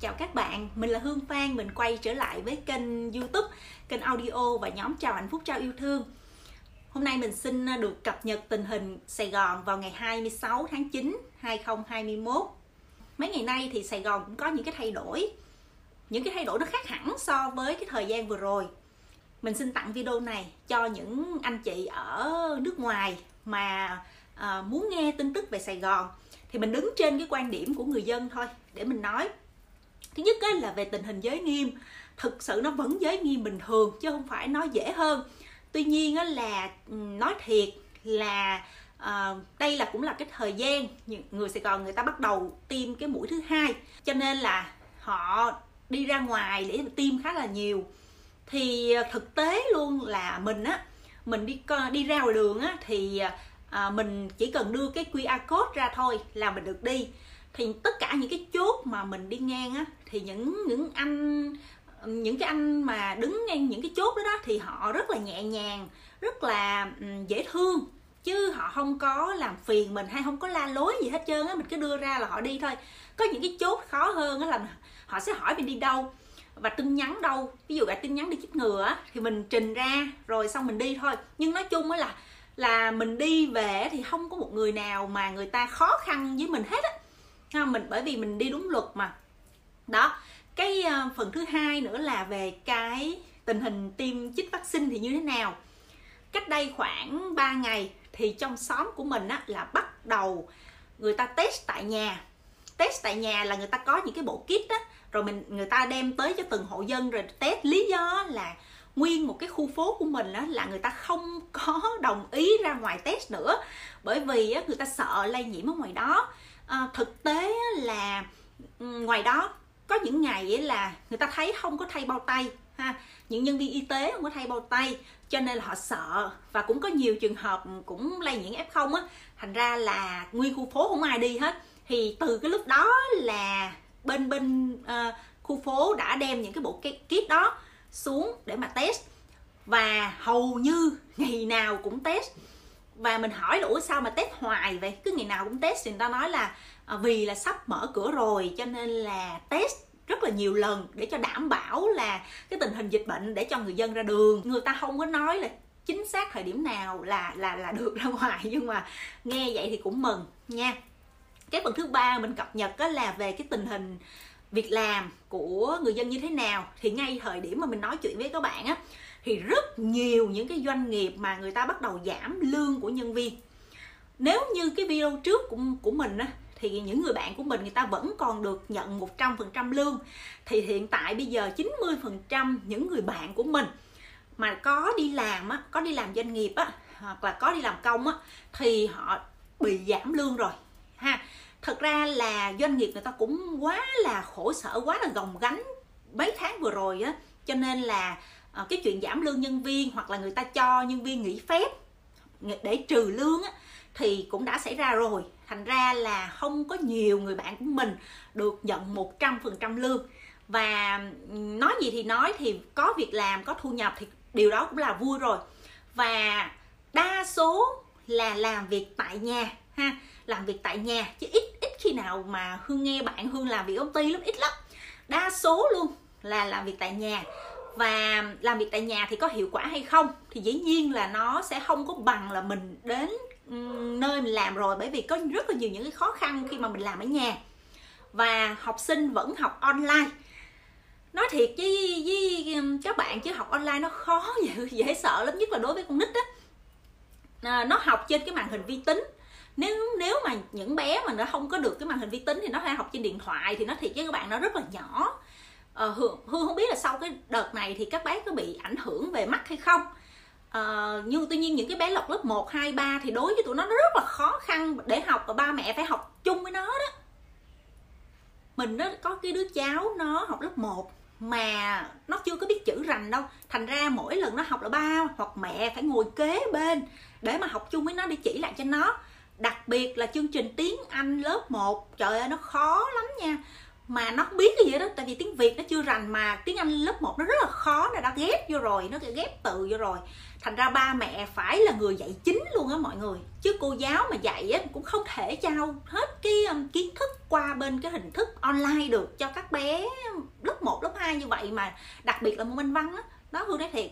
Chào các bạn, mình là Hương Phan, mình quay trở lại với kênh youtube, kênh audio và nhóm Chào Hạnh Phúc Trao Yêu Thương. Hôm nay mình xin được cập nhật tình hình Sài Gòn vào ngày 26 tháng 9, 2021 Mấy ngày nay thì Sài Gòn cũng có những cái thay đổi Những cái thay đổi nó khác hẳn so với cái thời gian vừa rồi. Mình xin tặng video này cho những anh chị ở nước ngoài mà à, muốn nghe tin tức về Sài Gòn. Thì mình đứng trên cái quan điểm của người dân thôi để mình nói thứ nhất là về tình hình giới nghiêm. Thực sự nó vẫn giới nghiêm bình thường chứ không phải nói dễ hơn. Tuy nhiên là nói thiệt là à, đây là cũng là cái thời gian người sài gòn người ta bắt đầu tiêm cái mũi thứ hai. Cho nên là họ đi ra ngoài để tiêm khá là nhiều. Thì ờ, thực tế luôn là mình á mình đi đi ra ngoài đường á thì à, mình chỉ cần đưa cái QR code ra thôi là mình được đi. Thì tất cả những cái chốt mà mình đi ngang á thì những những anh, những cái anh mà đứng ngang những cái chốt đó đó thì họ rất là nhẹ nhàng, rất là dễ thương. Chứ họ không có làm phiền mình hay không có la lối gì hết trơn á, mình cứ đưa ra là họ đi thôi. Có những cái chốt khó hơn á là họ sẽ hỏi mình đi đâu và tin nhắn đâu. Ví dụ là tin nhắn đi chích ngừa á thì mình trình ra rồi xong mình đi thôi. Nhưng nói chung á là là mình đi về thì không có một người nào mà người ta khó khăn với mình hết á. Mình, bởi vì mình đi đúng luật mà đó cái ờ, phần thứ hai nữa là về cái tình hình tiêm chích vaccine thì như thế nào. Cách đây khoảng 3 ngày thì trong xóm của mình á là bắt đầu người ta test tại nhà. Test tại nhà là người ta có những cái bộ kit đó rồi mình người ta đem tới cho từng hộ dân rồi test. Lý do là nguyên một cái khu phố của mình đó là người ta không có đồng ý ra ngoài test nữa bởi vì người ta sợ lây nhiễm ở ngoài đó. À, thực tế là ừ, ngoài đó có những ngày là người ta thấy không có thay bao tay ha. Những nhân viên y tế không có thay bao tay cho nên là họ sợ. Và cũng có nhiều trường hợp cũng lây nhiễm f không á. Thành ra là nguyên khu phố không ai đi hết. Thì từ cái lúc đó là bên bên uh, khu phố đã đem những cái bộ kit đó xuống để mà test. Và hầu như ngày nào cũng test. Và mình hỏi là ủa sao mà test hoài vậy? Cứ ngày nào cũng test thì người ta nói là à, vì là sắp mở cửa rồi cho nên là test rất là nhiều lần để cho đảm bảo là cái tình hình dịch bệnh để cho người dân ra đường. Người ta không có nói là chính xác thời điểm nào là là là được ra ngoài nhưng mà nghe vậy thì cũng mừng nha. Cái phần thứ ba mình cập nhật đó là về cái tình hình việc làm của người dân như thế nào. Thì ngay thời điểm mà mình nói chuyện với các bạn á thì rất nhiều những cái doanh nghiệp mà người ta bắt đầu giảm lương của nhân viên. Nếu như cái video trước của, của mình á thì những người bạn của mình người ta vẫn còn được nhận 100% lương. Thì hiện tại bây giờ 90% những người bạn của mình mà có đi làm á, có đi làm doanh nghiệp á hoặc là có đi làm công á thì họ bị giảm lương rồi ha. Thật ra là doanh nghiệp người ta cũng quá là khổ sở quá là gồng gánh mấy tháng vừa rồi á. Cho nên là ờ, cái chuyện giảm lương nhân viên hoặc là người ta cho nhân viên nghỉ phép để trừ lương á, thì cũng đã xảy ra rồi thành ra là không có nhiều người bạn của mình được nhận 100% lương. Và nói gì thì nói thì có việc làm, có thu nhập thì điều đó cũng là vui rồi. Và đa số là làm việc tại nhà, ha, làm việc tại nhà, chứ ít ít khi nào mà hương nghe bạn hương làm việc công ty lắm, ít lắm. Đa số luôn là làm việc tại nhà. Và làm việc tại nhà thì có hiệu quả hay không thì dĩ nhiên là nó sẽ không có bằng là mình đến nơi mình làm rồi bởi vì có rất là nhiều những cái khó khăn khi mà mình làm ở nhà. Và học sinh vẫn học online. Nói thiệt với, với các bạn chứ học online nó khó dễ, dễ sợ lắm nhất là đối với con nít á. À, nó học trên cái màn hình vi tính. Nếu nếu mà những bé mà nó không có được cái màn hình vi tính thì nó phải học trên điện thoại thì nó thiệt với các bạn nó rất là nhỏ. Ờ, hương hương không biết là sau cái đợt này thì các bé có bị ảnh hưởng về mắt hay không. Uh, nhưng tuy nhiên những cái bé lọc lớp 1, 2, 3 thì đối với tụi nó nó rất là khó khăn để học và ba mẹ phải học chung với nó đó. Mình nó có cái đứa cháu nó học lớp 1 mà nó chưa có biết chữ rành đâu. Thành ra mỗi lần nó học là ba hoặc mẹ phải ngồi kế bên để mà học chung với nó để chỉ lại cho nó. Đặc biệt là chương trình tiếng Anh lớp 1 trời ơi nó khó lắm nha mà nó không biết cái gì đó tại vì tiếng việt nó chưa rành mà tiếng anh lớp 1 nó rất là khó nó đã ghép vô rồi nó ghép từ vô rồi. Thành ra ba mẹ phải là người dạy chính luôn á mọi người. Chứ cô giáo mà dạy á cũng không thể trao hết cái um, kiến thức qua bên cái hình thức online được cho các bé lớp 1, lớp 2 như vậy mà đặc biệt là môn anh văn á. Đó hương nói thiệt.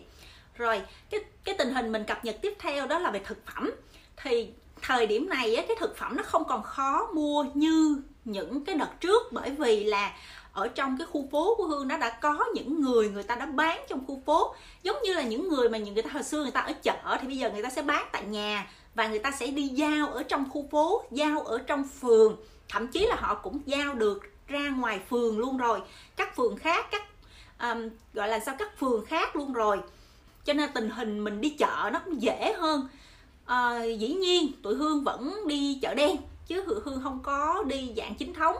Rồi cái cái tình hình mình cập nhật tiếp theo đó là về thực phẩm. Thì thời điểm này á, cái thực phẩm nó không còn khó mua như những cái đợt trước bởi vì là ở trong cái khu phố của hương nó đã có những người người ta đã bán trong khu phố. Giống như là những người mà những người ta hồi xưa người ta ở chợ thì bây giờ người ta sẽ bán tại nhà và người ta sẽ đi giao ở trong khu phố giao ở trong phường. Thậm chí là họ cũng giao được ra ngoài phường luôn rồi. Các phường khác các um, gọi là sao các phường khác luôn rồi. Cho nên tình hình mình đi chợ nó cũng dễ hơn. À, dĩ nhiên tụi hương vẫn đi chợ đen chứ hương không có đi dạng chính thống.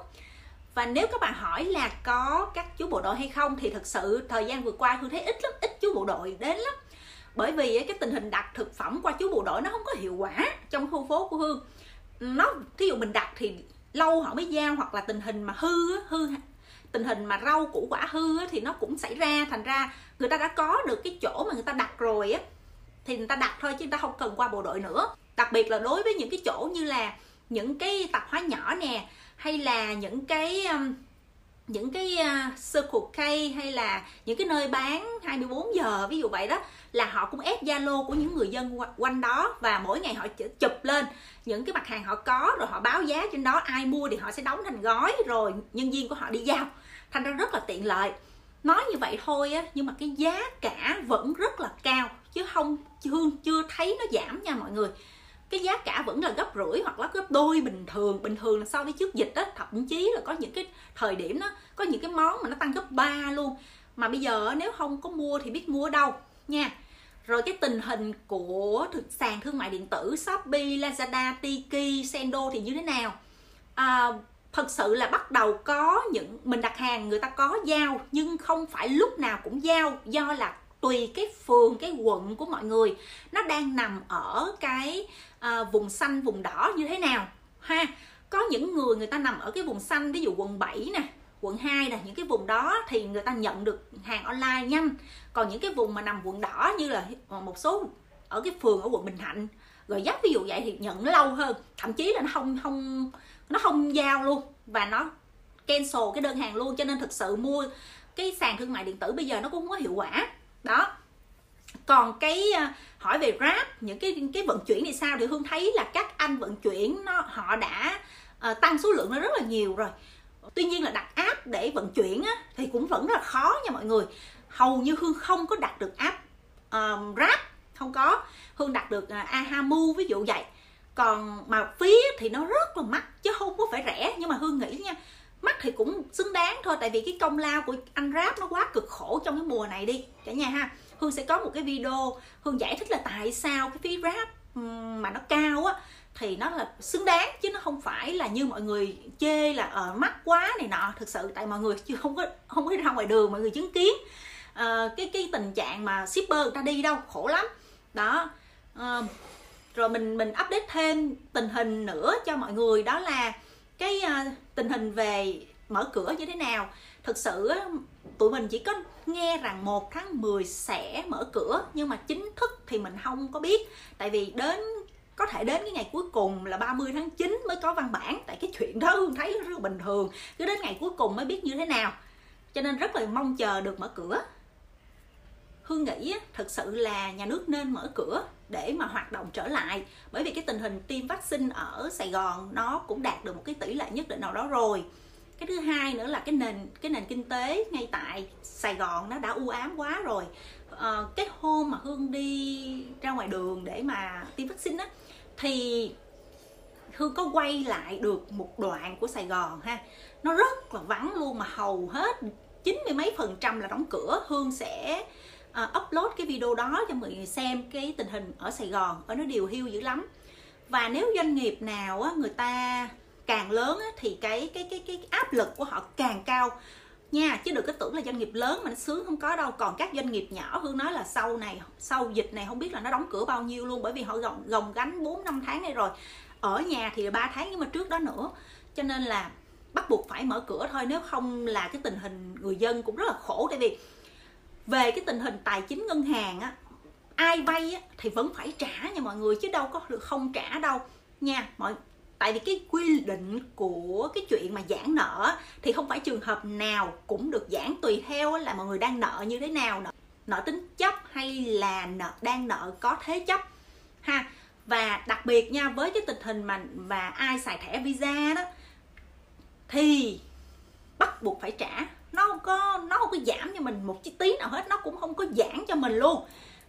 Và nếu các bạn hỏi là có các chú bộ đội hay không, thì thật sự thời gian vừa qua hương thấy ít lắm, ít chú bộ đội đến lắm. Bởi vì cái tình hình đặt thực phẩm qua chú bộ đội nó không có hiệu quả trong khu phố của hương. Nó, thí dụ mình đặt thì lâu họ mới giao, hoặc là tình hình mà hư hư, tình hình mà rau củ quả hư thì nó cũng xảy ra. Thành ra người ta đã có được cái chỗ mà người ta đặt rồi á, thì người ta đặt thôi chứ người ta không cần qua bộ đội nữa. Đặc biệt là đối với những cái chỗ như là những cái tạp hóa nhỏ nè hay là những cái um, những cái uh, circle K hay là những cái nơi bán 24 giờ ví dụ vậy đó là họ cũng ép Zalo của những người dân quanh đó và mỗi ngày họ chụp lên những cái mặt hàng họ có rồi họ báo giá trên đó ai mua thì họ sẽ đóng thành gói rồi nhân viên của họ đi giao. Thành ra rất là tiện lợi. Nói như vậy thôi á nhưng mà cái giá cả vẫn rất là cao chứ không chưa chưa thấy nó giảm nha mọi người cái giá cả vẫn là gấp rưỡi hoặc là gấp đôi bình thường bình thường là so với trước dịch á. Thậm chí là có những cái thời điểm đó có những cái món mà nó tăng gấp 3 luôn. Mà bây giờ nếu không có mua thì biết mua ở đâu nha. Rồi cái tình hình của thực sàn thương mại điện tử Shopee, Lazada, Tiki, Sendo thì như thế nào? À, thật sự là bắt đầu có những mình đặt hàng người ta có giao nhưng không phải lúc nào cũng giao do là tùy cái phường cái quận của mọi người. Nó đang nằm ở cái à, vùng xanh vùng đỏ như thế nào ha? Có những người người ta nằm ở cái vùng xanh ví dụ quận 7 nè quận 2 nè những cái vùng đó thì người ta nhận được hàng online nhanh. Còn những cái vùng mà nằm quận đỏ như là ờ, một số ở cái phường ở quận Bình Thạnh rồi dắt ví dụ vậy thì nhận lâu hơn. Thậm chí là nó không không nó không giao luôn và nó cancel cái đơn hàng luôn. Cho nên thực sự mua cái sàn thương mại điện tử bây giờ nó cũng không có hiệu quả đó. Còn cái ờ, hỏi về grab những cái cái vận chuyển thì sao? Thì hương thấy là các anh vận chuyển nó họ đã uh, tăng số lượng nó rất là nhiều rồi. Tuy nhiên là đặt app để vận chuyển á, thì cũng vẫn rất là khó nha mọi người. Hầu như hương không có đặt được app um, grab không có. Hương đặt được uh, ahamu ví dụ vậy. Còn mà phí thì nó rất là mắc chứ không có phải rẻ. Nhưng mà hương nghĩ nha mắc thì cũng xứng đáng thôi tại vì cái công lao của anh rap nó quá cực khổ trong cái mùa này đi cả nhà ha. Hương sẽ có một cái video hương giải thích là tại sao cái phí rap mà nó cao á thì nó là xứng đáng chứ nó không phải là như mọi người chê là ở uh, mắc quá này nọ. Thực sự tại mọi người chưa không có không có ra ngoài đường mọi người chứng kiến. Uh, cái cái tình trạng mà shipper người ta đi đâu khổ lắm. Đó uh, rồi mình mình update thêm tình hình nữa cho mọi người đó là cái uh, tình hình về mở cửa như thế nào? Thực sự tụi mình chỉ có nghe rằng 1 tháng 10 sẽ mở cửa nhưng mà chính thức thì mình không có biết. Tại vì đến có thể đến cái ngày cuối cùng là 30 tháng 9 mới có văn bản. Tại cái chuyện đó Hương thấy rất là bình thường cứ đến ngày cuối cùng mới biết như thế nào. Cho nên rất là mong chờ được mở cửa. Hương nghĩ thực sự là nhà nước nên mở cửa để mà hoạt động trở lại. Bởi vì cái tình hình tiêm vaccine ở Sài Gòn nó cũng đạt được một cái tỷ lệ nhất định nào đó rồi. Cái thứ hai nữa là cái nền cái nền kinh tế ngay tại Sài Gòn nó đã u ám quá rồi. À, cái hôm mà Hương đi ra ngoài đường để mà tiêm vaccine á thì Hương có quay lại được một đoạn của Sài Gòn ha. Nó rất là vắng luôn mà hầu hết chín mươi mấy phần trăm là đóng cửa. Hương sẽ uh, upload cái video đó cho mọi người xem cái tình hình ở Sài Gòn ở nó điều hưu dữ lắm. Và nếu doanh nghiệp nào á, người ta càng lớn á, thì cái cái cái cái áp lực của họ càng cao. Nha chứ đừng có tưởng là doanh nghiệp lớn mà nó sướng không có đâu. Còn các doanh nghiệp nhỏ hương nói là sau này sau dịch này không biết là nó đóng cửa bao nhiêu luôn bởi vì họ gồng gồng gánh 4 năm tháng này rồi. Ở nhà thì ba tháng nhưng mà trước đó nữa. Cho nên là bắt buộc phải mở cửa thôi nếu không là cái tình hình người dân cũng rất là khổ. Tại vì về cái tình hình tài chính ngân hàng á ai vay á, thì vẫn phải trả nha mọi người chứ đâu có được không trả đâu. Nha mọi tại vì cái quy định của cái chuyện mà giãn nợ thì không phải trường hợp nào cũng được giãn tùy theo là mọi người đang nợ như thế nào nợ, nợ tính chấp hay là nợ đang nợ có thế chấp. Ha và đặc biệt nha với cái tình hình mà và ai xài thẻ visa đó thì bắt buộc phải trả nó không có, nó không có giảm cho mình một chi tí nào hết, nó cũng không có giảm cho mình luôn.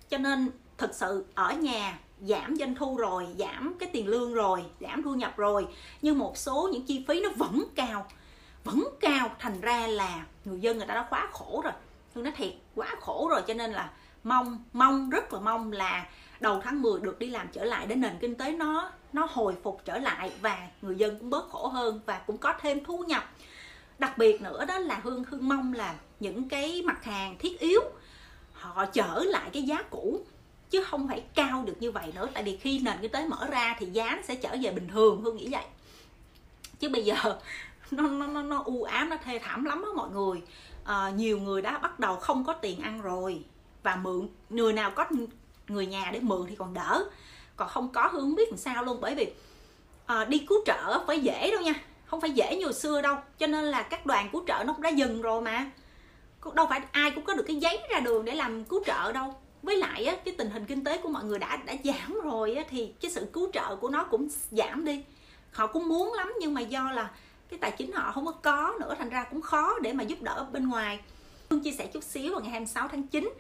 Cho nên thực sự ở nhà giảm doanh thu rồi, giảm cái tiền lương rồi, giảm thu nhập rồi, nhưng một số những chi phí nó vẫn cao vẫn cao. Thành ra là người dân người ta đã quá khổ rồi. Tôi nói thiệt, quá khổ rồi. Cho nên là mong mong, rất là mong là đầu tháng 10 được đi làm trở lại để nền kinh tế nó nó hồi phục trở lại và người dân cũng bớt khổ hơn và cũng có thêm thu nhập đặc biệt nữa đó là hương hương mong là những cái mặt hàng thiết yếu họ trở lại cái giá cũ chứ không phải cao được như vậy nữa. Tại vì khi nền kinh tế mở ra thì giá nó sẽ trở về bình thường hương nghĩ vậy. Chứ bây giờ nó nó nó, nó u ám nó thê thảm lắm đó mọi người. À, nhiều người đã bắt đầu không có tiền ăn rồi và mượn người nào có người nhà để mượn thì còn đỡ. Còn không có hương biết làm sao luôn bởi vì à, đi cứu trợ phải dễ đâu nha không phải dễ như hồi xưa đâu cho nên là các đoàn cứu trợ nó cũng đã dừng rồi mà. Đâu phải ai cũng có được cái giấy ra đường để làm cứu trợ đâu. Với lại á, cái tình hình kinh tế của mọi người đã đã giảm rồi á, thì cái sự cứu trợ của nó cũng giảm đi. Họ cũng muốn lắm nhưng mà do là cái tài chính họ không có có nữa thành ra cũng khó để mà giúp đỡ bên ngoài. Hương chia sẻ chút xíu vào ngày 26 tháng 9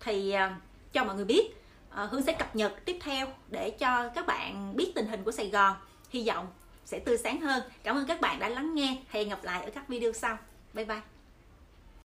thì à, cho mọi người biết à, Hương sẽ cập nhật tiếp theo để cho các bạn biết tình hình của Sài Gòn. Hy vọng sẽ tươi sáng hơn. Cảm ơn các bạn đã lắng nghe. Hẹn gặp lại ở các video sau. Bye bye.